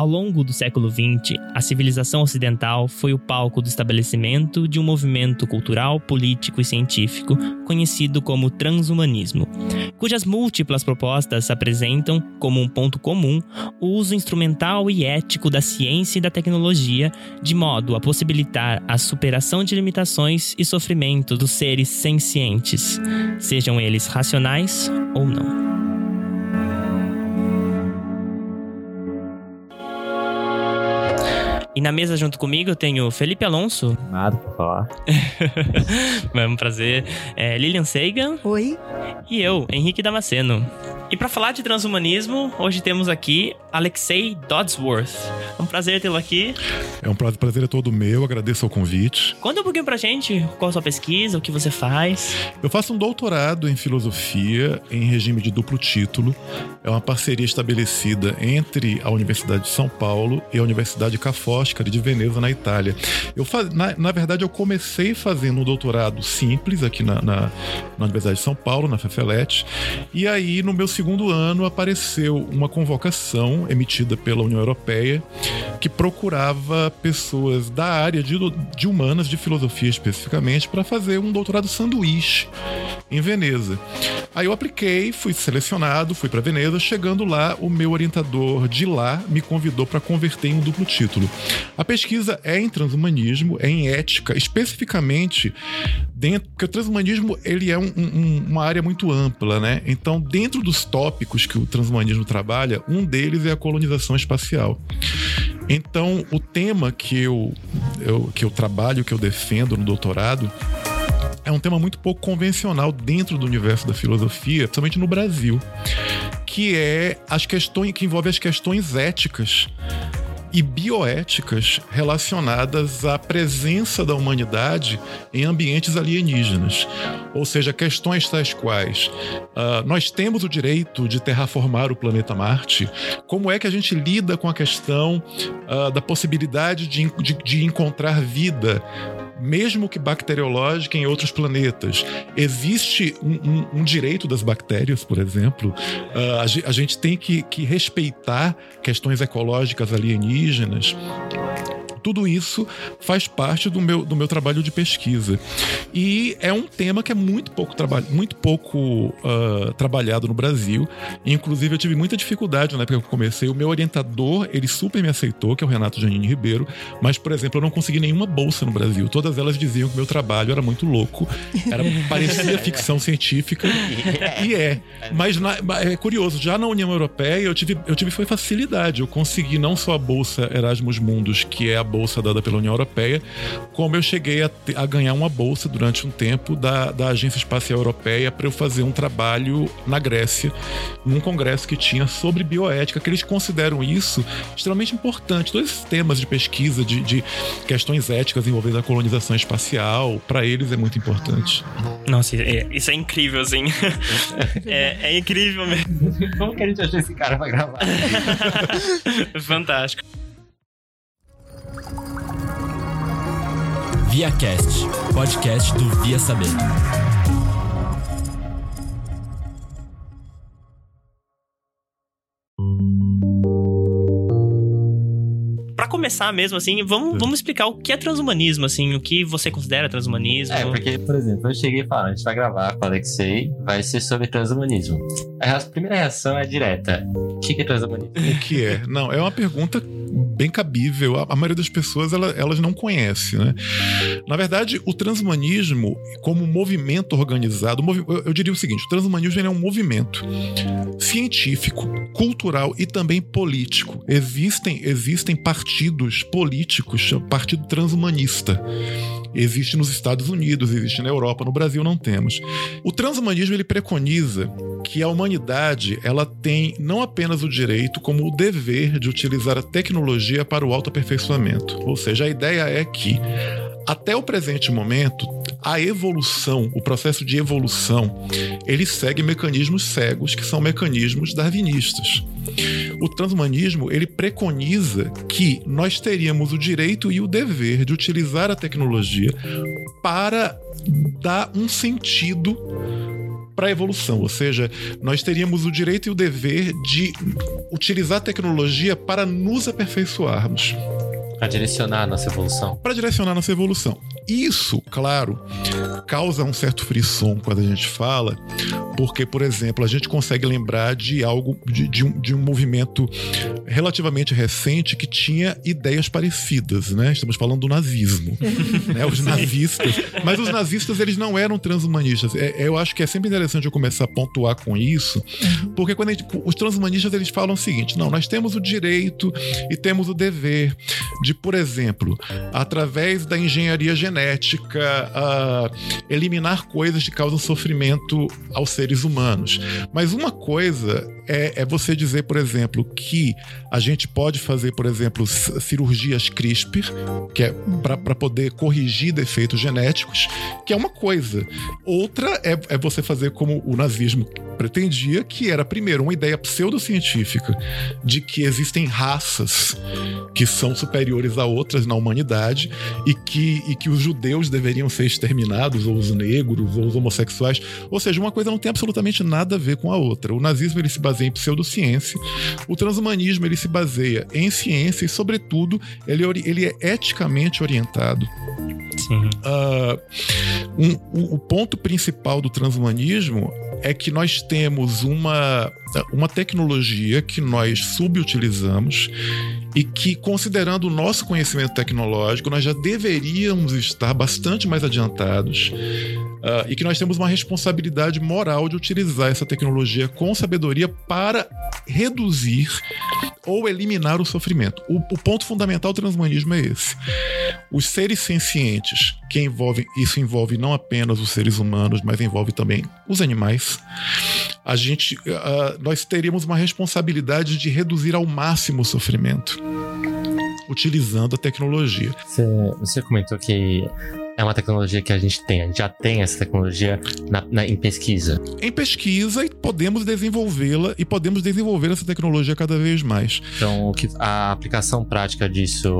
Ao longo do século XX, a civilização ocidental foi o palco do estabelecimento de um movimento cultural, político e científico conhecido como transhumanismo, cujas múltiplas propostas apresentam como um ponto comum o uso instrumental e ético da ciência e da tecnologia, de modo a possibilitar a superação de limitações e sofrimento dos seres sencientes, sejam eles racionais ou não. E na mesa junto comigo eu tenho Felipe Alonso. Nada pra falar. é um prazer. É, Lilian Seigan. Oi. E eu, Henrique Damasceno. E para falar de transhumanismo, hoje temos aqui Alexei Dodsworth. É um prazer tê-lo aqui. É um prazer, é todo meu, agradeço ao convite. Conta um pouquinho pra gente qual a sua pesquisa, o que você faz. Eu faço um doutorado em filosofia em regime de duplo título. É uma parceria estabelecida entre a Universidade de São Paulo e a Universidade Ca' Foscari de Veneza, na Itália. Eu faz, na, na, verdade, eu comecei fazendo um doutorado simples aqui na, na, na Universidade de São Paulo, na FEFELET, e aí no meu segundo ano apareceu uma convocação emitida pela União Europeia que procurava pessoas da área de, de humanas, de filosofia especificamente, para fazer um doutorado sanduíche em Veneza. Aí eu apliquei, fui selecionado, fui para Veneza. Chegando lá, o meu orientador de lá me convidou para converter em um duplo título. A pesquisa é em transhumanismo, é em ética, especificamente dentro, porque o transhumanismo ele é um, um, uma área muito ampla, né? Então, dentro dos tópicos que o transhumanismo trabalha, um deles é a colonização espacial. Então, o tema que eu, eu, que eu trabalho, que eu defendo no doutorado, é um tema muito pouco convencional dentro do universo da filosofia, principalmente no Brasil, que é as questões que envolve as questões éticas e bioéticas relacionadas à presença da humanidade em ambientes alienígenas. Ou seja, questões tais quais uh, nós temos o direito de terraformar o planeta Marte, como é que a gente lida com a questão uh, da possibilidade de, de, de encontrar vida mesmo que bacteriológica em outros planetas. Existe um, um, um direito das bactérias, por exemplo. Uh, a, a, gente tem que, que respeitar questões ecológicas alienígenas tudo isso faz parte do meu, do meu trabalho de pesquisa. E é um tema que é muito pouco, traba muito pouco uh, trabalhado no Brasil. Inclusive, eu tive muita dificuldade na época que eu comecei. O meu orientador, ele super me aceitou, que é o Renato Janine Ribeiro, mas, por exemplo, eu não consegui nenhuma bolsa no Brasil. Todas elas diziam que meu trabalho era muito louco, era, parecia ficção científica, e é. Mas na, é curioso, já na União Europeia eu tive, eu tive foi facilidade. Eu consegui não só a bolsa Erasmus Mundus, que é a bolsa dada pela União Europeia, como eu cheguei a, a ganhar uma bolsa durante um tempo da, da Agência Espacial Europeia para eu fazer um trabalho na Grécia, num congresso que tinha sobre bioética, que eles consideram isso extremamente importante. Todos esses temas de pesquisa, de, de questões éticas envolvendo a colonização espacial, para eles é muito importante. Nossa, é, isso é incrível, assim. é, é incrível mesmo. Como que a gente achou esse cara pra gravar? Fantástico. ViaCast, podcast do Via Saber. Para começar mesmo, assim, vamos, vamos explicar o que é transhumanismo, assim, o que você considera transhumanismo. É, porque, por exemplo, eu cheguei e falei, a gente vai gravar com o Alexei, vai ser sobre transhumanismo. A primeira reação é direta. O que é transhumanismo? O que é? Não, é uma pergunta bem cabível. A, a maioria das pessoas ela, elas não conhece, né? Na verdade, o transhumanismo, como movimento organizado, eu, eu diria o seguinte: o transhumanismo é um movimento científico, cultural e também político. Existem, existem partidos políticos, partido transhumanista existe nos Estados Unidos, existe na Europa, no Brasil não temos. O transhumanismo ele preconiza que a humanidade ela tem não apenas o direito, como o dever de utilizar a tecnologia para o autoaperfeiçoamento. Ou seja, a ideia é que até o presente momento, a evolução, o processo de evolução, ele segue mecanismos cegos, que são mecanismos darwinistas. O transhumanismo, ele preconiza que nós teríamos o direito e o dever de utilizar a tecnologia para dar um sentido para a evolução, ou seja, nós teríamos o direito e o dever de utilizar a tecnologia para nos aperfeiçoarmos. Para direcionar a nossa evolução. Para direcionar a nossa evolução. Isso, claro, causa um certo frisson quando a gente fala, porque, por exemplo, a gente consegue lembrar de algo, de, de, um, de um movimento relativamente recente que tinha ideias parecidas, né? Estamos falando do nazismo, né? Os nazistas. Mas os nazistas, eles não eram transhumanistas. É, eu acho que é sempre interessante eu começar a pontuar com isso, porque quando gente, os transhumanistas, eles falam o seguinte, não, nós temos o direito e temos o dever de, por exemplo, através da engenharia genética, uh, eliminar coisas que causam sofrimento aos seres humanos. Mas uma coisa é, é você dizer, por exemplo, que a gente pode fazer, por exemplo, cirurgias CRISPR, que é para poder corrigir defeitos genéticos, que é uma coisa. Outra é, é você fazer como o nazismo pretendia, que era, primeiro, uma ideia pseudocientífica de que existem raças que são superiores a outras na humanidade e que, e que os judeus deveriam ser exterminados, ou os negros, ou os homossexuais. Ou seja, uma coisa não tem absolutamente nada a ver com a outra. O nazismo ele se baseia em pseudociência, o transhumanismo ele se baseia em ciência e, sobretudo, ele, ele é eticamente orientado. Sim. Uh, um, o, o ponto principal do transhumanismo é que nós temos uma, uma tecnologia que nós subutilizamos e que, considerando o nosso conhecimento tecnológico, nós já deveríamos estar bastante mais adiantados uh, e que nós temos uma responsabilidade moral de utilizar essa tecnologia com sabedoria para reduzir ou eliminar o sofrimento. O, o ponto fundamental do transhumanismo é esse. Os seres sencientes, que envolvem, isso envolve não apenas os seres humanos, mas envolve também os animais. A gente, uh, nós teríamos uma responsabilidade de reduzir ao máximo o sofrimento utilizando a tecnologia. Você, você comentou que é uma tecnologia que a gente tem. A gente já tem essa tecnologia na, na, em pesquisa. Em pesquisa e podemos desenvolvê-la e podemos desenvolver essa tecnologia cada vez mais. Então, a aplicação prática disso,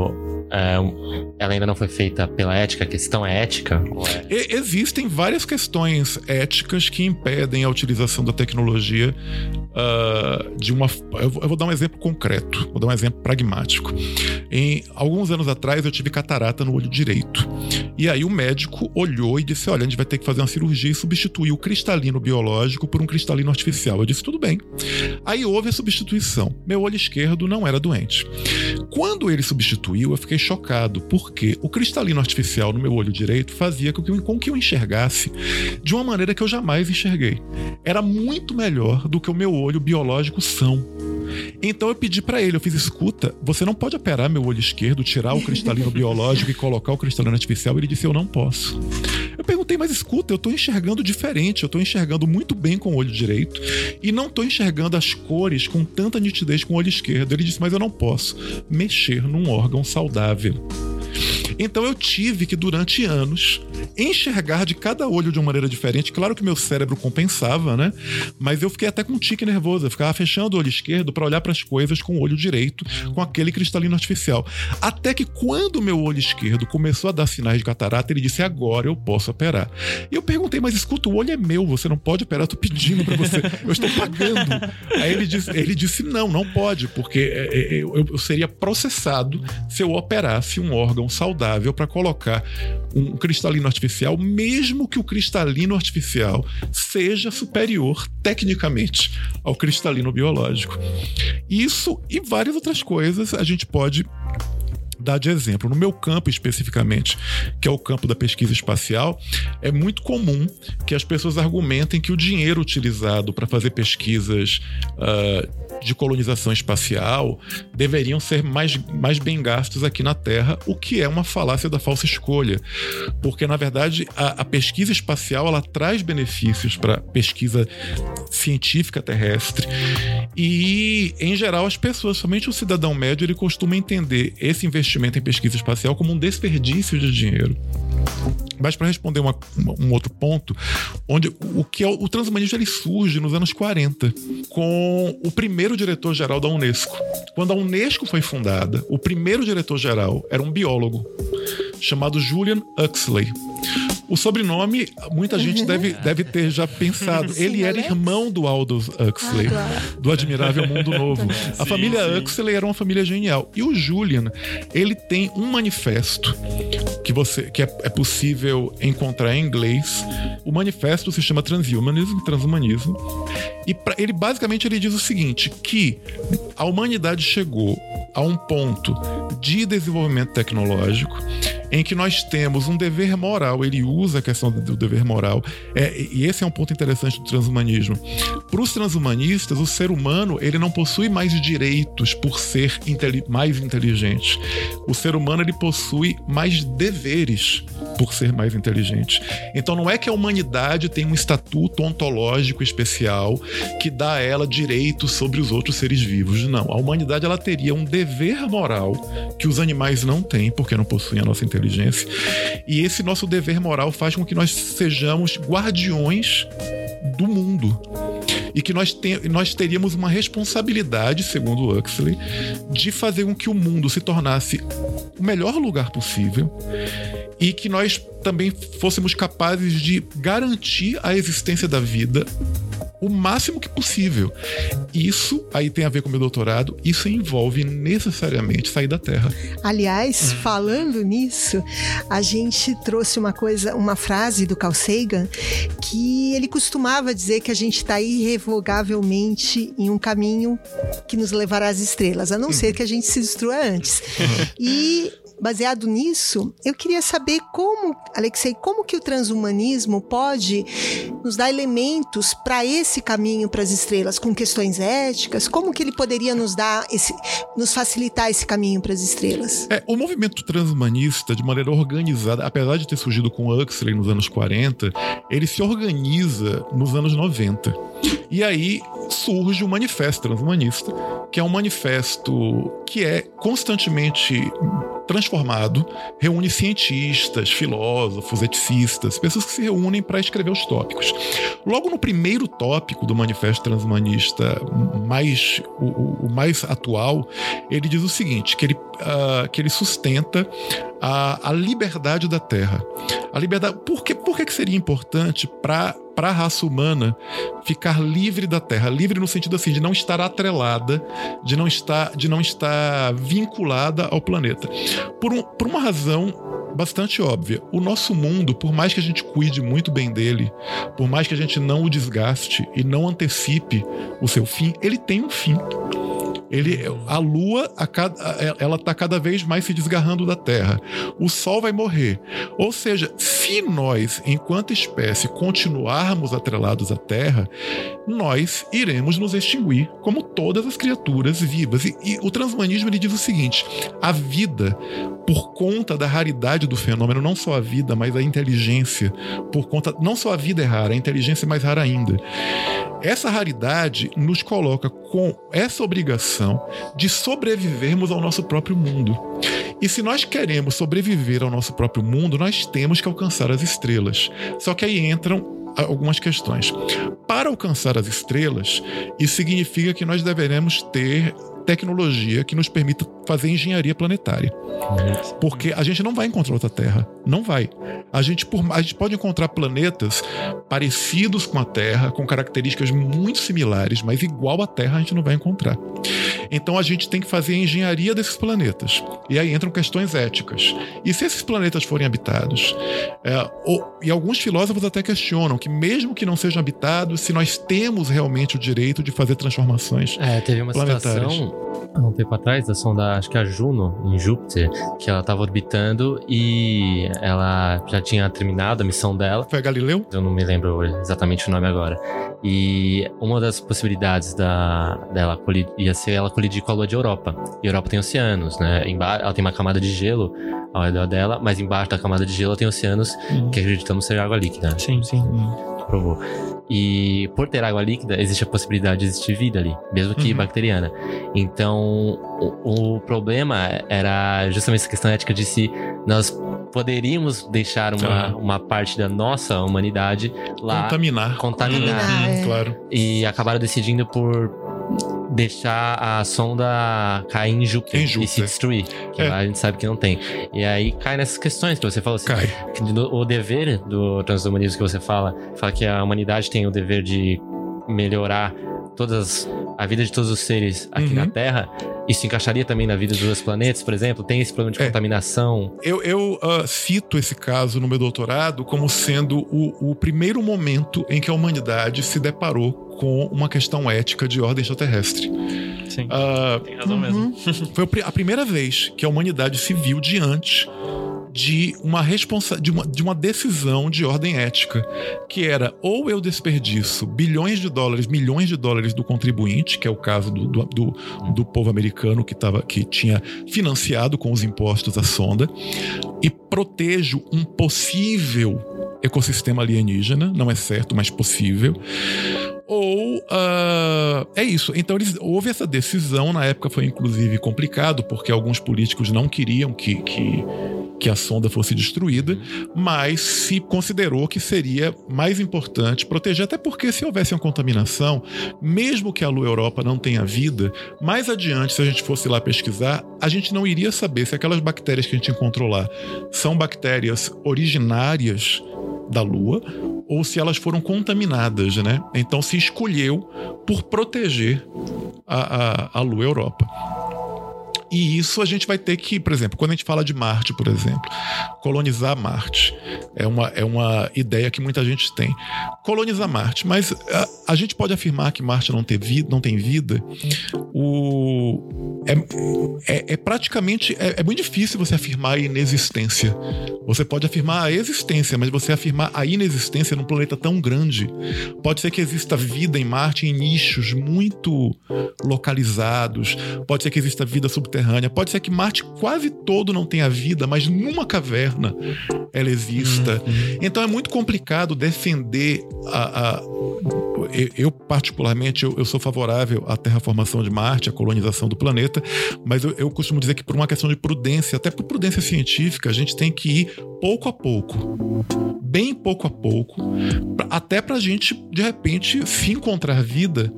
ela ainda não foi feita pela ética? A questão é ética? É... Existem várias questões éticas que impedem a utilização da tecnologia uh, de uma. Eu vou dar um exemplo concreto, vou dar um exemplo pragmático. Em alguns anos atrás, eu tive catarata no olho direito. E aí o médico olhou e disse: Olha, a gente vai ter que fazer uma cirurgia e substituir o cristalino biológico por um cristalino artificial. Eu disse: Tudo bem. Aí houve a substituição. Meu olho esquerdo não era doente. Quando ele substituiu, eu fiquei chocado, porque o cristalino artificial no meu olho direito fazia com que, eu, com que eu enxergasse de uma maneira que eu jamais enxerguei. Era muito melhor do que o meu olho biológico são. Então eu pedi para ele, eu fiz escuta, você não pode operar meu olho esquerdo, tirar o cristalino biológico e colocar o cristalino artificial. Ele disse, eu não posso. Perguntei, mas escuta, eu tô enxergando diferente, eu tô enxergando muito bem com o olho direito e não tô enxergando as cores com tanta nitidez com o olho esquerdo. Ele disse, mas eu não posso mexer num órgão saudável. Então eu tive que, durante anos, enxergar de cada olho de uma maneira diferente. Claro que meu cérebro compensava, né? Mas eu fiquei até com um tique nervoso. Eu ficava fechando o olho esquerdo para olhar para as coisas com o olho direito, com aquele cristalino artificial. Até que quando o meu olho esquerdo começou a dar sinais de catarata, ele disse: agora eu posso operar. E eu perguntei, mas escuta, o olho é meu, você não pode operar, eu tô pedindo para você, eu estou pagando. Aí ele disse, ele disse: não, não pode, porque é, é, eu seria processado se eu operasse um órgão saudável para colocar um cristalino artificial, mesmo que o cristalino artificial seja superior tecnicamente ao cristalino biológico. Isso e várias outras coisas a gente pode dar de exemplo. No meu campo especificamente, que é o campo da pesquisa espacial, é muito comum que as pessoas argumentem que o dinheiro utilizado para fazer pesquisas uh, de colonização espacial deveriam ser mais, mais bem gastos aqui na Terra, o que é uma falácia da falsa escolha. Porque, na verdade, a, a pesquisa espacial ela traz benefícios para pesquisa científica terrestre. E, em geral, as pessoas, somente o cidadão médio, ele costuma entender esse investimento em pesquisa espacial como um desperdício de dinheiro. Mas para responder uma, uma, um outro ponto, onde o que é o, o transhumanismo ele surge nos anos 40 com o primeiro diretor-geral da Unesco. Quando a Unesco foi fundada, o primeiro diretor-geral era um biólogo chamado Julian Huxley. O sobrenome, muita gente deve, deve ter já pensado. Sim, ele era Alex. irmão do Aldous Huxley, Ah, claro. do Admirável Mundo Novo. A família sim. Huxley era uma família genial. E o Julian, ele tem um manifesto que você que é, é possível encontrar em inglês. O manifesto se chama Transhumanism, Transhumanismo. E pra, ele basicamente ele diz o seguinte, que a humanidade chegou a um ponto de desenvolvimento tecnológico em que nós temos um dever moral, ele usa a questão do dever moral, é, e esse é um ponto interessante do transhumanismo. Para os transhumanistas, o ser humano ele não possui mais direitos por ser inteli- mais inteligente. O ser humano ele possui mais deveres por ser mais inteligente. Então não é que a humanidade tem um estatuto ontológico especial que dá a ela direitos sobre os outros seres vivos. Não, a humanidade ela teria um dever moral que os animais não têm, porque não possuem a nossa inteligência. E esse nosso dever moral faz com que nós sejamos guardiões do mundo. E que nós, te- nós teríamos uma responsabilidade, segundo Huxley, de fazer com que o mundo se tornasse o melhor lugar possível e que nós também fôssemos capazes de garantir a existência da vida o máximo que possível. Isso aí tem a ver com o meu doutorado, isso envolve necessariamente sair da Terra. Aliás, falando nisso, a gente trouxe uma coisa, uma frase do Carl Sagan que ele costumava dizer que a gente está irrevogavelmente em um caminho que nos levará às estrelas, a não ser que a gente se destrua antes. E baseado nisso, eu queria saber como, Alexei, como que o transhumanismo pode nos dar elementos para esse caminho para as estrelas, com questões éticas, como que ele poderia nos dar esse, nos facilitar esse caminho para as estrelas? É, o movimento transhumanista, de maneira organizada, apesar de ter surgido com Huxley nos anos 40, ele se organiza nos anos 90. E aí surge o Manifesto Transhumanista, que é um manifesto que é constantemente transformado, reúne cientistas, filósofos, eticistas, pessoas que se reúnem para escrever os tópicos. Logo no primeiro tópico do Manifesto Transhumanista, mais, o, o- mais atual, ele diz o seguinte: que ele, ah, que ele sustenta a, a liberdade da Terra. A liberdade. Por que, por que, que seria importante para para a raça humana ficar livre da Terra, livre no sentido assim de não estar atrelada, de não estar, de não estar vinculada ao planeta, por, um, por uma razão bastante óbvia. O nosso mundo, por mais que a gente cuide muito bem dele, por mais que a gente não o desgaste e não antecipe o seu fim, ele tem um fim. Ele, a Lua, a cada- ela está cada vez mais se desgarrando da Terra. O Sol vai morrer. Ou seja, se nós, enquanto espécie, continuarmos atrelados à Terra, nós iremos nos extinguir, como todas as criaturas vivas. E, e o transhumanismo ele diz o seguinte: a vida, por conta da raridade do fenômeno, não só a vida, mas a inteligência, por conta. Não só a vida é rara, a inteligência é mais rara ainda. Essa raridade nos coloca com essa obrigação de sobrevivermos ao nosso próprio mundo. E se nós queremos sobreviver ao nosso próprio mundo, nós temos que alcançar as estrelas. Só que aí entram algumas questões. Para alcançar as estrelas, isso significa que nós deveremos ter tecnologia que nos permita fazer engenharia planetária. Porque a gente não vai encontrar outra Terra. Não vai. A gente, por, a gente pode encontrar planetas parecidos com a Terra, com características muito similares, mas igual à Terra a gente não vai encontrar. Então a gente tem que fazer a engenharia desses planetas. E aí entram questões éticas. E se esses planetas forem habitados? É, ou- e alguns filósofos até questionam que, mesmo que não sejam habitados, se nós temos realmente o direito de fazer transformações. É, teve uma Planetários. situação há um tempo atrás da sonda, acho que a Juno, em Júpiter, que ela tava orbitando e ela já tinha terminado a missão dela. Foi a Galileu? Eu não me lembro exatamente o nome agora. E uma das possibilidades da, dela colidir, ia ser ela colidir com a lua de Europa. E a Europa tem oceanos, né? Emba ela tem uma camada de gelo ao redor dela, mas embaixo da camada de gelo tem oceanos que acreditamos ser água líquida. Sim, sim. Provou. E por ter água líquida, existe a possibilidade de existir vida ali, mesmo que Uhum. bacteriana. Então, o, o problema era justamente essa questão ética de se nós poderíamos deixar uma, Aham. uma parte da nossa humanidade lá Contaminar. contaminar. Contaminar, é. Claro. E acabaram decidindo por deixar a sonda cair em Júpiter, Em e se Júpiter. destruir. Que É. lá a gente sabe que não tem. E aí cai nessas questões que você falou assim. Cai. O dever do transhumanismo que você fala, fala que a humanidade tem o dever de melhorar todas a vida de todos os seres aqui Uhum. na Terra. Isso encaixaria também na vida dos outros planetas, por exemplo? Tem esse problema de É. contaminação? Eu, eu, ah, cito esse caso no meu doutorado como sendo o, o primeiro momento em que a humanidade se deparou com uma questão ética de ordem extraterrestre. Sim. Ah, Tem razão Uhum. mesmo. foi a primeira vez que a humanidade se viu diante de uma, responsa de, uma, de uma decisão de ordem ética, que era ou eu desperdiço bilhões de dólares, milhões de dólares do contribuinte, que é o caso do, do, do, do povo americano que, tava, que tinha financiado com os impostos a sonda, e protejo um possível ecossistema alienígena, não é certo, mas possível. Ou ah, é isso. Então eles, houve essa decisão, na época foi inclusive complicado, porque alguns políticos não queriam que, que, que a sonda fosse destruída, mas se considerou que seria mais importante proteger, até porque se houvesse uma contaminação, mesmo que a Lua Europa não tenha vida, mais adiante, se a gente fosse lá pesquisar, a gente não iria saber se aquelas bactérias que a gente encontrou lá são bactérias originárias da Lua ou se elas foram contaminadas, né? Então se escolheu por proteger a, a, a Lua Europa. E isso a gente vai ter que, por exemplo, quando a gente fala de Marte, por exemplo, colonizar Marte é uma, é uma ideia que muita gente tem. Colonizar Marte, mas a, a gente pode afirmar que Marte não, ter vida, não tem vida. O, é, é, é praticamente. É, é muito difícil você afirmar a inexistência. Você pode afirmar a existência, mas você afirmar a inexistência num planeta tão grande. Pode ser que exista vida em Marte em nichos muito localizados. Pode ser que exista vida subterrânea. Pode ser que Marte quase todo não tenha vida, mas numa caverna ela exista. Então é muito complicado defender a. a- eu, eu, particularmente, eu, eu sou favorável à terraformação de Marte, à colonização do planeta, mas eu, eu costumo dizer que por uma questão de prudência, até por prudência científica, a gente tem que ir pouco a pouco, bem pouco a pouco, pra- até pra gente, de repente, se encontrar vida,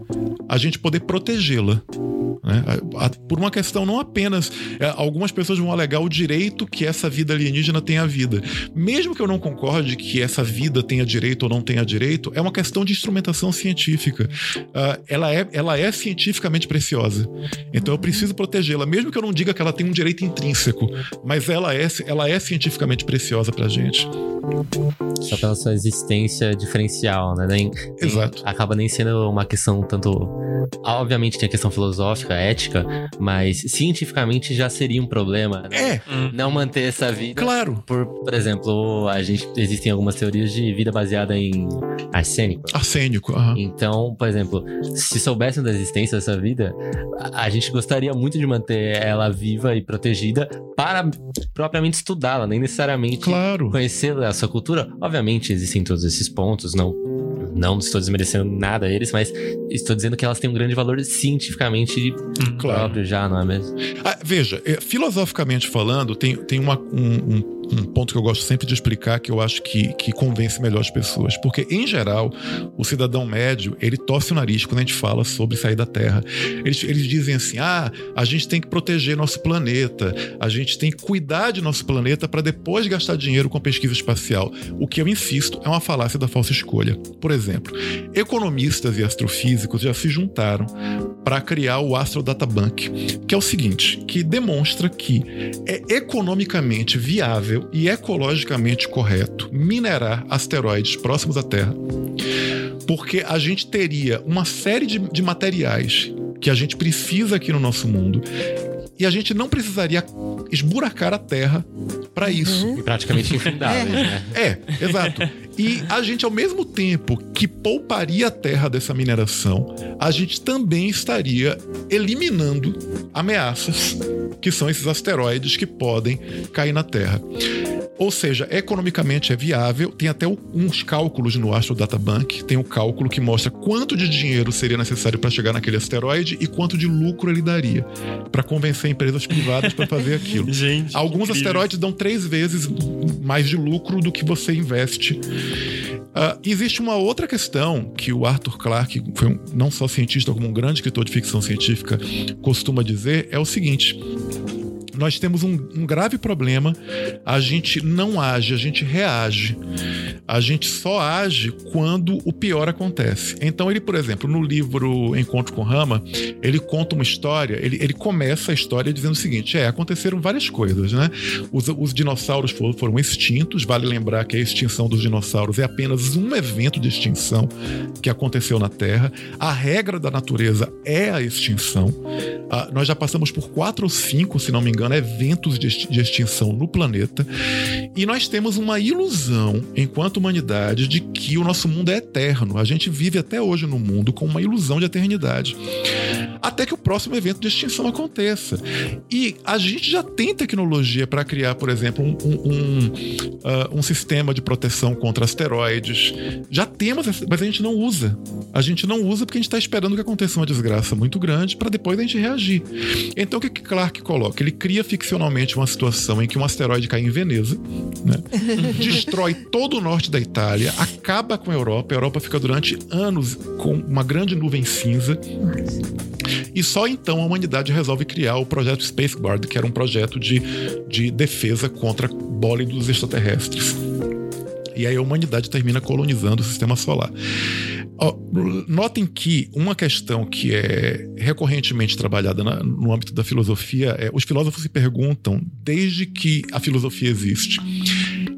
a gente poder protegê-la. né? A- a- Por uma questão não apenas. é, algumas pessoas vão alegar o direito que essa vida alienígena tenha vida. Mesmo que eu não concorde que essa vida tenha direito ou não tenha direito, é uma questão de instrumentação científica. Ah, ela, é, ela é cientificamente preciosa. Então eu preciso protegê-la, mesmo que eu não diga que ela tem um direito intrínseco, mas ela é, ela é cientificamente preciosa pra gente. Só pela sua existência diferencial, né? Nem, nem- Exato. acaba nem sendo uma questão tanto. Obviamente tem a questão filosófica, ética, mas cientificamente já seria um problema. né? É, Não manter essa vida. claro. Por, por exemplo, a gente existem algumas teorias de vida baseada em arsênico. Arsênico. aham. Então, por exemplo, se soubessem da existência dessa vida, a, a gente gostaria muito de manter ela viva e protegida para propriamente estudá-la, nem necessariamente Claro. conhecer a sua cultura. Obviamente existem todos esses pontos, não não estou desmerecendo nada a eles, mas estou dizendo que elas têm um grande valor cientificamente Claro. próprio já, não é mesmo? Ah, veja, é, filosoficamente falando, tem, tem uma- um, um- um ponto que eu gosto sempre de explicar que eu acho que, que convence melhor as pessoas. Porque, em geral, o cidadão médio, ele torce o nariz quando a gente fala sobre sair da Terra. Eles, eles dizem assim: ah, a gente tem que proteger nosso planeta, a gente tem que cuidar de nosso planeta para depois gastar dinheiro com pesquisa espacial. O que eu insisto é uma falácia da falsa escolha. Por exemplo, economistas e astrofísicos já se juntaram para criar o Astro Data Bank, que é o seguinte, que demonstra que é economicamente viável e ecologicamente correto minerar asteroides próximos à Terra, porque a gente teria uma série de, de materiais que a gente precisa aqui no nosso mundo e a gente não precisaria esburacar a Terra para isso. E praticamente infindáveis, né? É, exato. E a gente, ao mesmo tempo que pouparia a terra dessa mineração, a gente também estaria eliminando ameaças, que são esses asteroides que podem cair na Terra. Ou seja, economicamente é viável, tem até uns cálculos no Astro Data Bank, tem o cálculo que mostra quanto de dinheiro seria necessário para chegar naquele asteroide e quanto de lucro ele daria para convencer empresas privadas para fazer aquilo. Gente. Alguns incrível. asteroides dão três vezes mais de lucro do que você investe. Uh, existe uma outra questão que o Arthur Clarke, foi um, não só cientista, como um grande escritor de ficção científica, costuma dizer: é o seguinte nós temos um, um, grave problema. A gente não age, a gente reage. A gente só age quando o pior acontece. Então, ele, por exemplo, no livro Encontro com Rama, ele conta uma história, ele, ele começa a história dizendo o seguinte: é, aconteceram várias coisas, né? Os, os dinossauros foram, foram extintos, vale lembrar que a extinção dos dinossauros é apenas um evento de extinção que aconteceu na Terra. A regra da natureza é a extinção. Ah, nós já passamos por quatro ou cinco, se não me engano, eventos de extinção no planeta. E nós temos uma ilusão, enquanto humanidade, de que o nosso mundo é eterno. A gente vive até hoje no mundo com uma ilusão de eternidade. Até que o próximo evento de extinção aconteça. E a gente já tem tecnologia para criar, por exemplo, um, um, um, uh, um sistema de proteção contra asteroides. Já temos, mas a gente não usa. A gente não usa porque a gente está esperando que aconteça uma desgraça muito grande para depois a gente reagir. Então o que, que Clark coloca? Ele cria ficcionalmente uma situação em que um asteroide cai em Veneza, né? destrói todo o norte da Itália, acaba com a Europa, a Europa fica durante anos com uma grande nuvem cinza. E só então a humanidade resolve criar o projeto Space Guard, que era um projeto de, de defesa contra bólidos extraterrestres. E aí a humanidade termina colonizando o sistema solar. Notem que uma questão que é recorrentemente trabalhada na, no âmbito da filosofia é os filósofos se perguntam desde que a filosofia existe.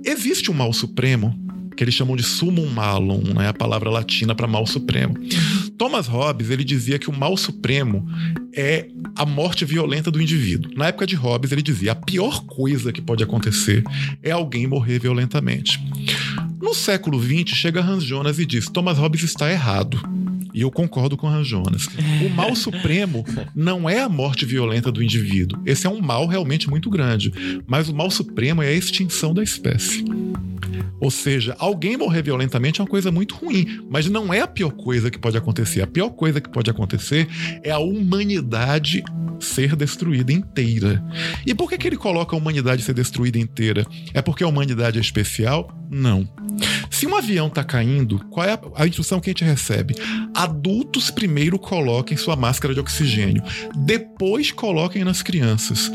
Existe um mal supremo? Que eles chamam de summum malum, né? a palavra latina para mal supremo. Thomas Hobbes ele dizia que o mal supremo é a morte violenta do indivíduo. Na época de Hobbes ele dizia a pior coisa que pode acontecer é alguém morrer violentamente. No século XX, chega Hans Jonas e diz: Thomas Hobbes está errado. E eu concordo com Hans Jonas. O mal supremo não é a morte violenta do indivíduo. Esse é um mal realmente muito grande. Mas o mal supremo é a extinção da espécie. Ou seja, alguém morrer violentamente é uma coisa muito ruim, mas não é a pior coisa que pode acontecer. A pior coisa que pode acontecer é a humanidade ser destruída inteira. E por que, que ele coloca a humanidade ser destruída inteira? É porque a humanidade é especial? Não. Se um avião está caindo, qual é a, instrução que a gente recebe? Adultos primeiro coloquem sua máscara de oxigênio, depois coloquem nas crianças.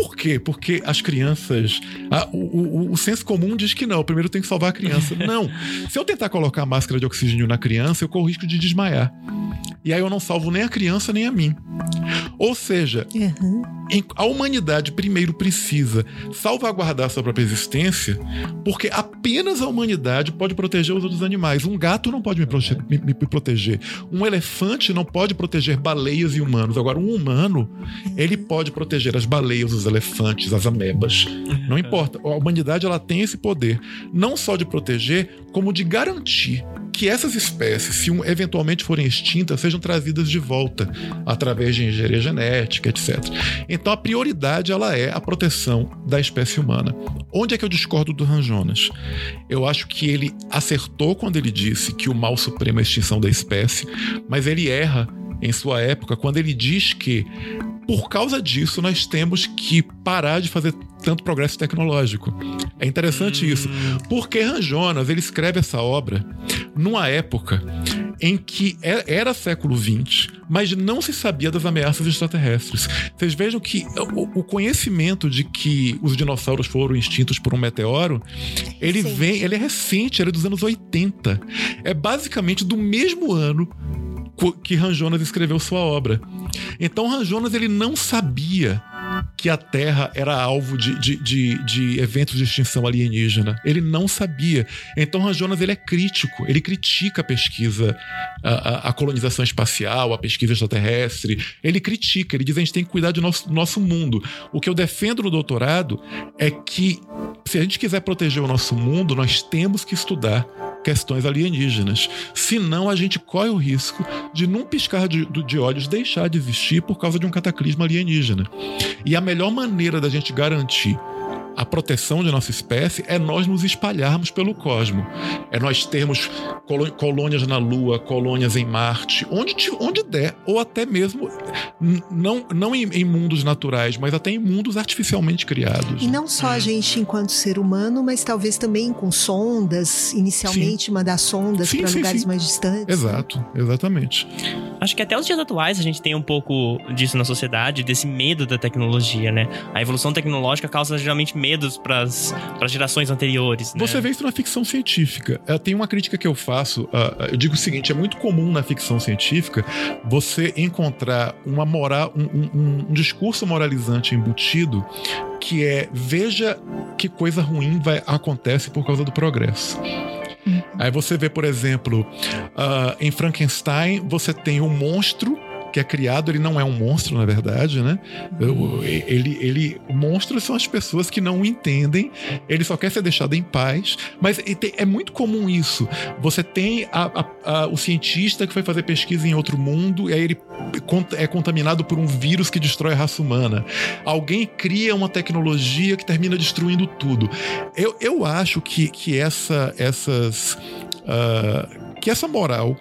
Por quê? Porque as crianças. A, o, o, o, senso comum diz que não, primeiro tem que salvar a criança. Não. Se eu tentar colocar a máscara de oxigênio na criança, eu corro risco de desmaiar. E aí eu não salvo nem a criança nem a mim. Ou seja, uhum. a humanidade primeiro precisa salvaguardar sua própria existência, porque apenas a humanidade pode proteger os outros animais. Um gato não pode me, me, me proteger. Um elefante não pode proteger baleias e humanos. Agora, um humano, ele pode proteger as baleias, os elefantes, as amebas. Não importa. A humanidade ela tem esse poder, não só de proteger, como de garantir que essas espécies, se eventualmente forem extintas, sejam trazidas de volta através de engenharia genética, etc. Então a prioridade ela é a proteção da espécie humana. Onde é que eu discordo do Han Jonas? Eu acho que ele acertou quando ele disse que o mal supremo é a extinção da espécie, mas ele erra em sua época quando ele diz que por causa disso nós temos que parar de fazer tanto progresso tecnológico. É interessante hum. isso, porque Han Jonas ele escreve essa obra numa época em que é, era século XX, mas não se sabia das ameaças extraterrestres. Vocês vejam que o, conhecimento de que os dinossauros foram extintos por um meteoro, ele Sim. vem, ele é recente, ele é dos anos 80. É basicamente do mesmo ano que Ranjonas escreveu sua obra. Então Ranjonas ele não sabia que a Terra era alvo de, de, de, de, eventos de extinção alienígena. Ele não sabia. Então, Han Jonas ele é crítico, ele critica a pesquisa, a, a, a, colonização espacial, a pesquisa extraterrestre. Ele critica, ele diz que a gente tem que cuidar do nosso, do nosso mundo. O que eu defendo no doutorado é que, se a gente quiser proteger o nosso mundo, nós temos que estudar questões alienígenas. Senão, a gente corre o risco de, num piscar de, de olhos, deixar de existir por causa de um cataclismo alienígena. E a melhor maneira da gente garantir a proteção de nossa espécie é nós nos espalharmos pelo cosmo. É nós termos colônias na Lua, colônias em Marte, onde, onde der, ou até mesmo não, não em, em mundos naturais, mas até em mundos artificialmente criados. E não só a gente enquanto ser humano, mas talvez também com sondas, inicialmente sim. mandar sondas para lugares sim. mais distantes. Né? Exato, exatamente. Acho que até os dias atuais a gente tem um pouco disso na sociedade, desse medo da tecnologia, né? A evolução tecnológica causa geralmente medo medos para as gerações anteriores. Né? Você vê isso na ficção científica. Uh, tem uma crítica que eu faço. Uh, eu digo o seguinte: é muito comum na ficção científica você encontrar uma moral, um, um, um discurso moralizante embutido que é veja que coisa ruim vai acontece por causa do progresso. Uhum. Aí você vê, por exemplo, uh, em Frankenstein, você tem um monstro que é criado, ele não é um monstro, na verdade, né? Ele, ele, monstros são as pessoas que não o entendem, ele só quer ser deixado em paz, mas é muito comum isso. Você tem a, a, a, o cientista que foi fazer pesquisa em outro mundo, e aí ele é contaminado por um vírus que destrói a raça humana. Alguém cria uma tecnologia que termina destruindo tudo. Eu, eu acho que, que essa, essas. Uh, que essa moral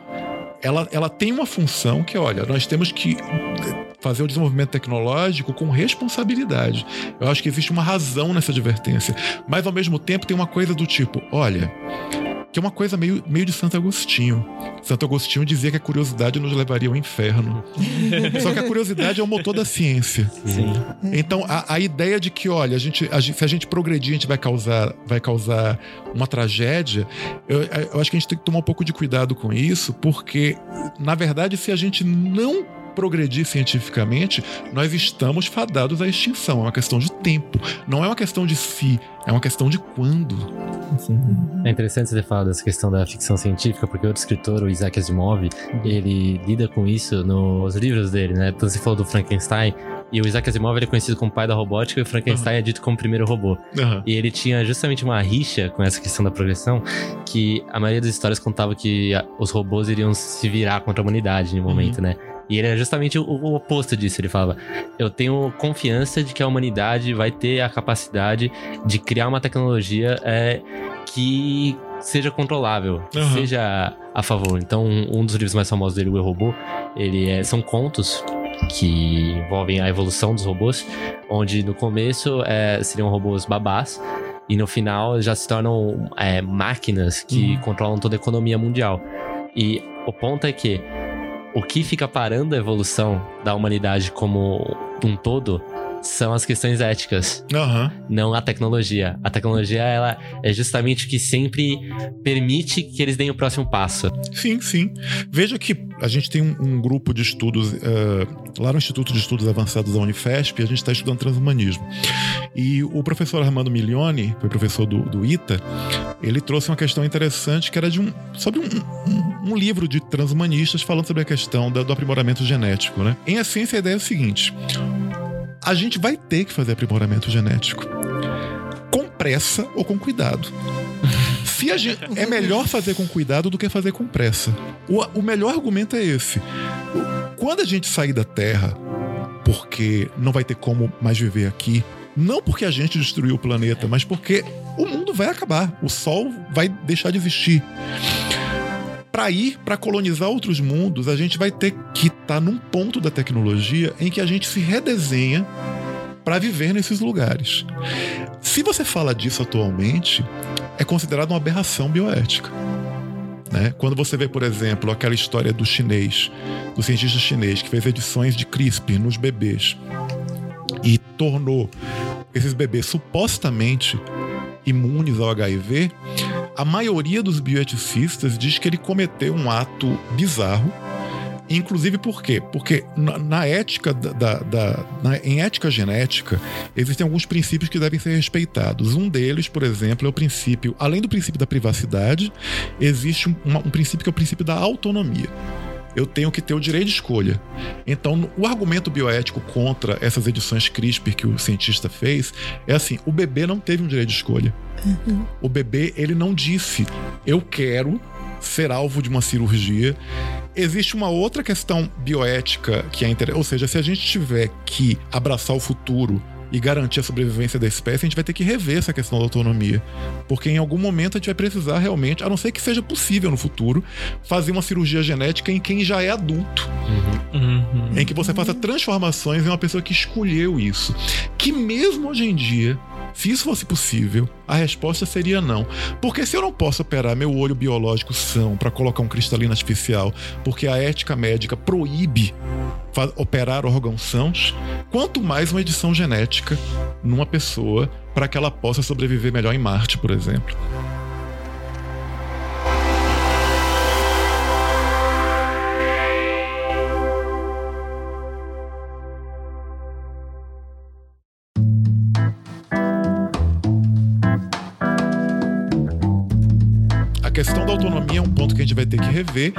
ela, ela tem uma função que, olha, nós temos que fazer o desenvolvimento tecnológico com responsabilidade. Eu acho que existe uma razão nessa advertência. Mas, ao mesmo tempo, tem uma coisa do tipo: olha, que é uma coisa meio, meio de Santo Agostinho. Santo Agostinho dizia que a curiosidade nos levaria ao inferno. Só que a curiosidade é o motor da ciência. Sim. Então, a, a ideia de que, olha, a gente, a, se a gente progredir, a gente vai causar, vai causar uma tragédia, eu, eu acho que a gente tem que tomar um pouco de cuidado com isso, porque, na verdade, se a gente não progredir cientificamente, nós estamos fadados à extinção. É uma questão de tempo. Não é uma questão de se, é uma questão de quando. Sim. É interessante você falar dessa questão da ficção científica, porque outro escritor, o Isaac Asimov, ele lida com isso nos livros dele, né? Então você falou do Frankenstein, e o Isaac Asimov é conhecido como pai da robótica e o Frankenstein uhum. é dito como o primeiro robô. Uhum. E ele tinha justamente uma rixa com essa questão da progressão, que a maioria das histórias contava que os robôs iriam se virar contra a humanidade no momento, uhum. né? E ele é justamente o, o, oposto disso. Ele falava: Eu tenho confiança de que a humanidade vai ter a capacidade de criar uma tecnologia é, que seja controlável, uhum. seja a favor. Então, um dos livros mais famosos dele, O Eu Robô, ele é, são contos que envolvem a evolução dos robôs, onde no começo é, seriam robôs babás e no final já se tornam é, máquinas que uhum. controlam toda a economia mundial. E o ponto é que o que fica parando a evolução da humanidade como um todo são as questões éticas, uhum. não a tecnologia. A tecnologia ela é justamente o que sempre permite que eles deem o próximo passo. Sim, sim. Veja que a gente tem um, um grupo de estudos uh, lá no Instituto de Estudos Avançados da Unifesp, a gente está estudando transhumanismo. E o professor Armando Milioni, foi professor do, do ITA, ele trouxe uma questão interessante que era de um sobre um, um, um livro de transhumanistas falando sobre a questão do aprimoramento genético, né? Em essência, a ideia é o seguinte: a gente vai ter que fazer aprimoramento genético. Com pressa ou com cuidado. Se a gente, é melhor fazer com cuidado do que fazer com pressa. O, o melhor argumento é esse. Quando a gente sair da Terra, porque não vai ter como mais viver aqui, não porque a gente destruiu o planeta, mas porque o mundo vai acabar, o Sol vai deixar de existir para ir para colonizar outros mundos, a gente vai ter que estar tá num ponto da tecnologia em que a gente se redesenha para viver nesses lugares. Se você fala disso atualmente, é considerado uma aberração bioética. Né? Quando você vê, por exemplo, aquela história do chinês, do cientista chinês que fez edições de CRISPR nos bebês e tornou esses bebês supostamente imunes ao HIV, a maioria dos bioeticistas diz que ele cometeu um ato bizarro. Inclusive por quê? Porque na, na ética da, da, da na, em ética genética existem alguns princípios que devem ser respeitados. Um deles, por exemplo, é o princípio, além do princípio da privacidade, existe um, um princípio que é o princípio da autonomia eu tenho que ter o direito de escolha. Então, o argumento bioético contra essas edições CRISPR que o cientista fez é assim: o bebê não teve um direito de escolha. Uhum. O bebê, ele não disse, eu quero ser alvo de uma cirurgia. Existe uma outra questão bioética que é interessante, ou seja, se a gente tiver que abraçar o futuro e garantir a sobrevivência da espécie, a gente vai ter que rever essa questão da autonomia. Porque em algum momento a gente vai precisar realmente, a não ser que seja possível no futuro, fazer uma cirurgia genética em quem já é adulto. Uhum. Em que você faça transformações em uma pessoa que escolheu isso. Que mesmo hoje em dia, se isso fosse possível, a resposta seria não. Porque se eu não posso operar meu olho biológico são para colocar um cristalino artificial, porque a ética médica proíbe operar órgãos sãos, quanto mais uma edição genética numa pessoa para que ela possa sobreviver melhor em Marte, por exemplo. Da autonomia é um ponto que a gente vai ter que rever.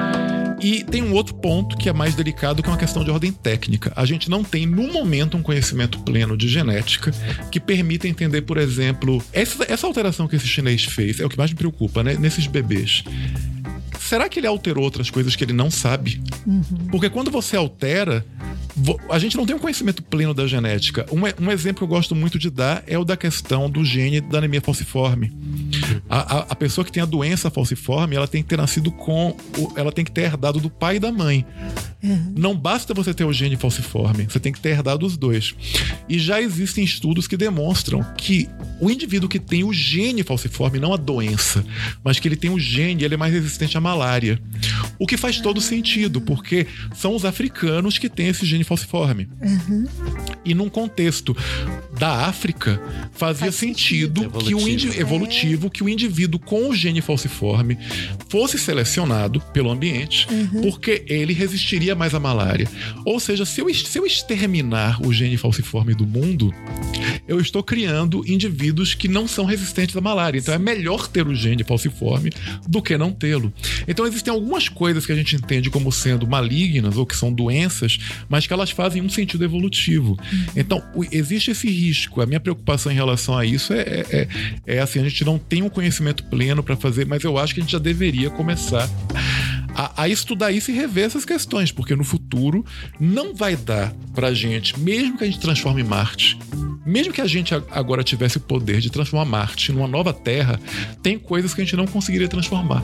E tem um outro ponto que é mais delicado, que é uma questão de ordem técnica. A gente não tem, no momento, um conhecimento pleno de genética que permita entender, por exemplo, essa, essa alteração que esse chinês fez é o que mais me preocupa, né? Nesses bebês. Será que ele alterou outras coisas que ele não sabe? Porque quando você altera, a gente não tem um conhecimento pleno da genética. Um, um exemplo que eu gosto muito de dar é o da questão do gene da anemia falciforme. A, a- a pessoa que tem a doença falciforme, ela tem que ter nascido com. o- ela tem que ter herdado do pai e da mãe. Não basta você ter o gene falciforme, você tem que ter herdado os dois. E já existem estudos que demonstram que o indivíduo que tem o gene falciforme, não a doença, mas que ele tem o gene, ele é mais resistente à malária. O que faz todo sentido, porque são os africanos que têm esse gene falciforme. E num contexto da África, fazia Faz sentido, sentido. que o indi- Evolutivo. evolutivo que o indivíduo com o gene falciforme fosse selecionado pelo ambiente, porque ele resistiria mais à malária. Ou seja, se eu, se eu exterminar o gene falciforme do mundo, eu estou criando indivíduos que não são resistentes à malária. Então é melhor ter o gene falciforme do que não tê-lo. Então existem algumas coisas que a gente entende como sendo malignas ou que são doenças, mas que elas fazem um sentido evolutivo. Então o- existe esse risco. A minha preocupação em relação a isso é, é, é- é assim: a gente não tem um conhecimento pleno para fazer, mas eu acho que a gente já deveria começar a, a estudar isso e rever essas questões, porque no futuro não vai dar pra gente, mesmo que a gente transforme Marte, mesmo que a gente a- agora tivesse o poder de transformar Marte numa nova Terra, tem coisas que a gente não conseguiria transformar.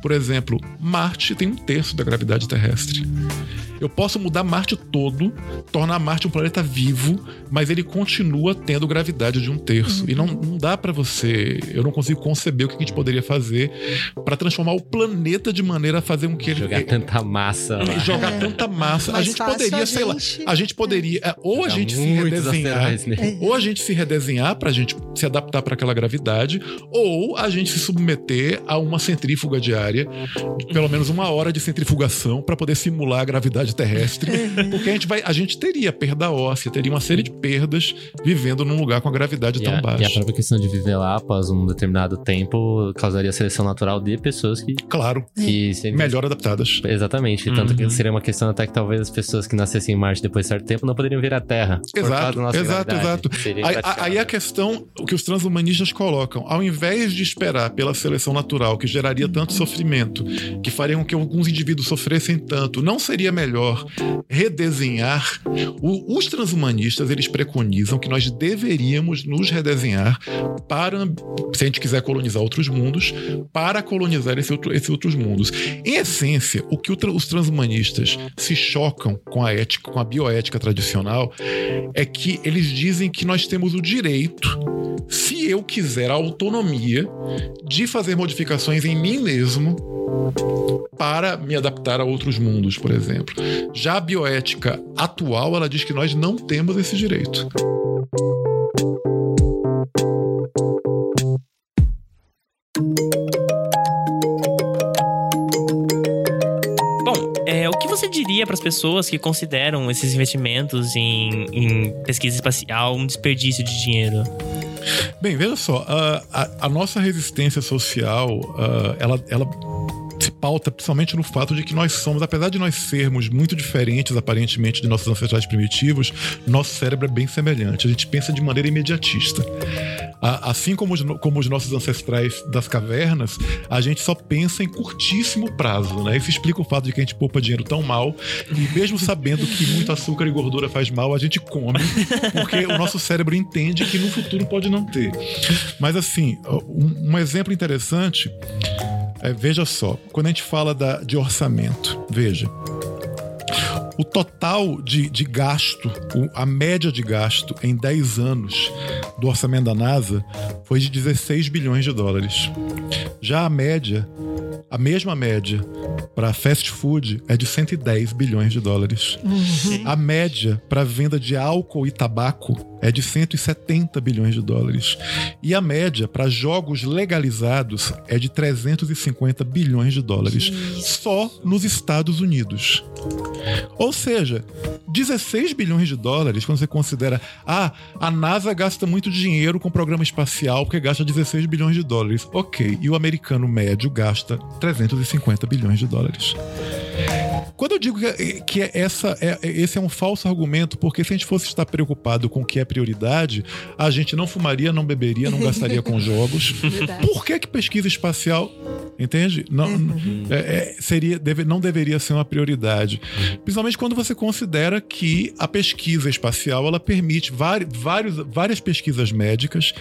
Por exemplo, Marte tem um terço da gravidade terrestre. Eu posso mudar Marte todo, tornar Marte um planeta vivo, mas ele continua tendo gravidade de um terço. E não, não dá pra você. Eu não consigo conceber o que a gente poderia fazer pra transformar o planeta de maneira a fazer com que ele. Jogar tanta massa lá. jogar tanta massa. A Mais gente poderia, a sei lá. gente- A gente poderia. é, Ou a gente se redesenhar. nele. Ou a gente se redesenhar pra gente se adaptar para aquela gravidade, ou a gente se submeter a uma centrífuga diária, pelo menos uma hora de centrifugação pra poder simular a gravidade terrestre, porque a gente vai, a gente teria perda óssea, teria uma série de perdas vivendo num lugar com a gravidade E tão a, e a baixa. própria questão de viver lá após um determinado tempo causaria seleção natural de pessoas que, Claro, que seriam- melhor adaptadas. Exatamente. Tanto Uhum. que seria uma questão até que talvez as pessoas que nascessem em Marte depois de certo tempo não poderiam vir à Terra. por Exato, causa da nossa exato, exato. Aí, aí a questão, o que os transhumanistas colocam, ao invés de esperar pela seleção natural, que geraria tanto sofrimento, que faria com que alguns indivíduos sofressem tanto, não seria melhor redesenhar? O- os transhumanistas, eles preconizam que nós deveríamos nos redesenhar para, se a gente quiser colonizar outros mundos, para colonizar outro- esses outros mundos. Em essência, o que o os transhumanistas se chocam com a ética, com a bioética tradicional, é que eles dizem que nós temos o direito, se eu quiser a autonomia, de fazer modificações em mim mesmo para me adaptar a outros mundos, por exemplo. Já a bioética atual, ela diz que nós não temos esse direito. Bom, é, o que você diria para as pessoas que consideram esses investimentos em, em pesquisa espacial um desperdício de dinheiro? Bem, veja só, a, a- a nossa resistência social, ah, ela, ela pauta principalmente no fato de que nós somos, apesar de nós sermos muito diferentes aparentemente de nossos ancestrais primitivos, nosso cérebro é bem semelhante. A gente pensa de maneira imediatista. assim como os, como os nossos ancestrais das cavernas, a gente só pensa em curtíssimo prazo, né? Isso explica o fato de que a gente poupa dinheiro tão mal e mesmo sabendo que muito açúcar e gordura faz mal, a gente come porque o nosso cérebro entende que no futuro pode não ter. Mas assim, um, um exemplo interessante é, veja só, quando a gente fala da, de orçamento, veja, o total de, de gasto, a média de gasto em 10 anos do orçamento da NASA foi de 16 bilhões de dólares. Já a média, a mesma média para fast food é de 110 bilhões de dólares. Uhum. A média para venda de álcool e tabaco é de 170 bilhões de dólares. E a média para jogos legalizados é de 350 bilhões de dólares só nos Estados Unidos. Ou seja, 16 bilhões de dólares, quando você considera, ah, a NASA gasta muito dinheiro com programa espacial porque gasta 16 bilhões de dólares. Ok, e o americano médio gasta 350 bilhões de dólares. Quando eu digo que, que essa é, esse é um falso argumento, porque se a gente fosse estar preocupado com o que é prioridade, a gente não fumaria, não beberia, não gastaria com jogos. Por que, que pesquisa espacial, entende? Não, uhum. é, é, seria, deve, não deveria ser uma prioridade. Principalmente quando você considera que a pesquisa espacial ela permite vários, várias pesquisas médicas,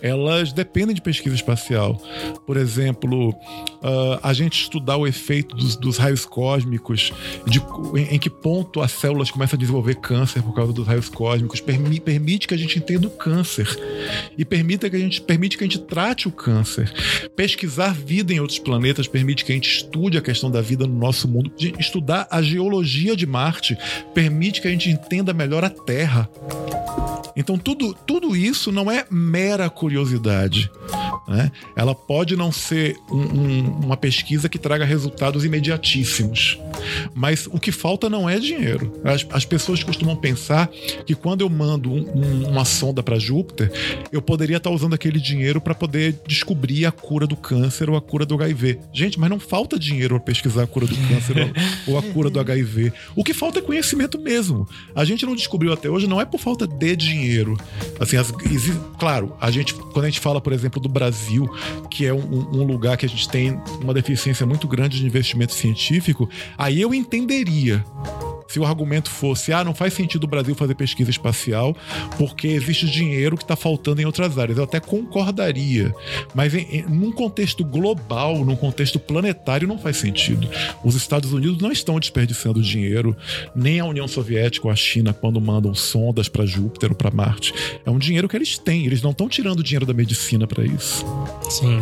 elas dependem de pesquisa espacial. Por exemplo, uh, a gente estudar o efeito dos, dos raios cósmicos de em, em, que ponto as células começam a desenvolver câncer por causa dos raios cósmicos, permi, permite que a gente entenda o câncer e permite que a gente permite que a gente trate o câncer. Pesquisar vida em outros planetas permite que a gente estude a questão da vida no nosso mundo. Estudar a geologia de Marte permite que a gente entenda melhor a Terra. Então tudo, tudo isso não é mera curiosidade. Né? Ela pode não ser um, um, uma pesquisa que traga resultados imediatíssimos, mas o que falta não é dinheiro. As, as pessoas costumam pensar que quando eu mando um, uma sonda para Júpiter, eu poderia estar usando aquele dinheiro para poder descobrir a cura do câncer ou a cura do HIV. Gente, mas não falta dinheiro para pesquisar a cura do câncer ou, ou a cura do HIV. O que falta é conhecimento mesmo. A gente não descobriu até hoje, não é por falta de dinheiro. Assim, as, claro, a gente, quando a gente fala, por exemplo, do Brasil Brasil, que é um, um lugar que a gente tem uma deficiência muito grande de investimento científico, aí eu entenderia se o argumento fosse, ah, não faz sentido o Brasil fazer pesquisa espacial porque existe dinheiro que está faltando em outras áreas. Eu até concordaria. Mas em, em, num contexto global, num contexto planetário, não faz sentido. Os Estados Unidos não estão desperdiçando dinheiro, nem a União Soviética ou a China quando mandam sondas para Júpiter ou para Marte. É um dinheiro que eles têm. Eles não estão tirando dinheiro da medicina para isso. Sim.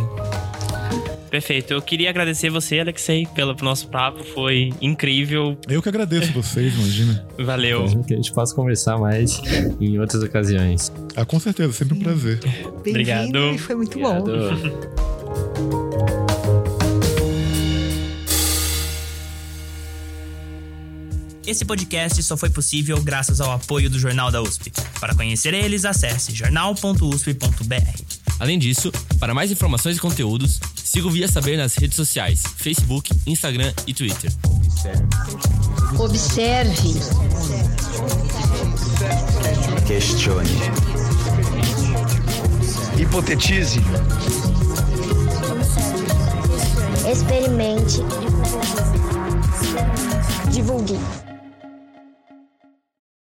Perfeito. Eu queria agradecer você, Alexei, pelo nosso papo. Foi incrível. Eu que agradeço vocês, imagina. Valeu. Que a gente possa conversar mais em outras ocasiões. Ah, com certeza. Sempre um prazer. Obrigado. Foi muito Obrigado. bom. Esse podcast só foi possível graças ao apoio do Jornal da USP. Para conhecer eles, acesse jornal.usp.br. Além disso, para mais informações e conteúdos, siga o Via Saber nas redes sociais: Facebook, Instagram e Twitter. Observe. Questione. Hipotetize. Experimente. Divulgue.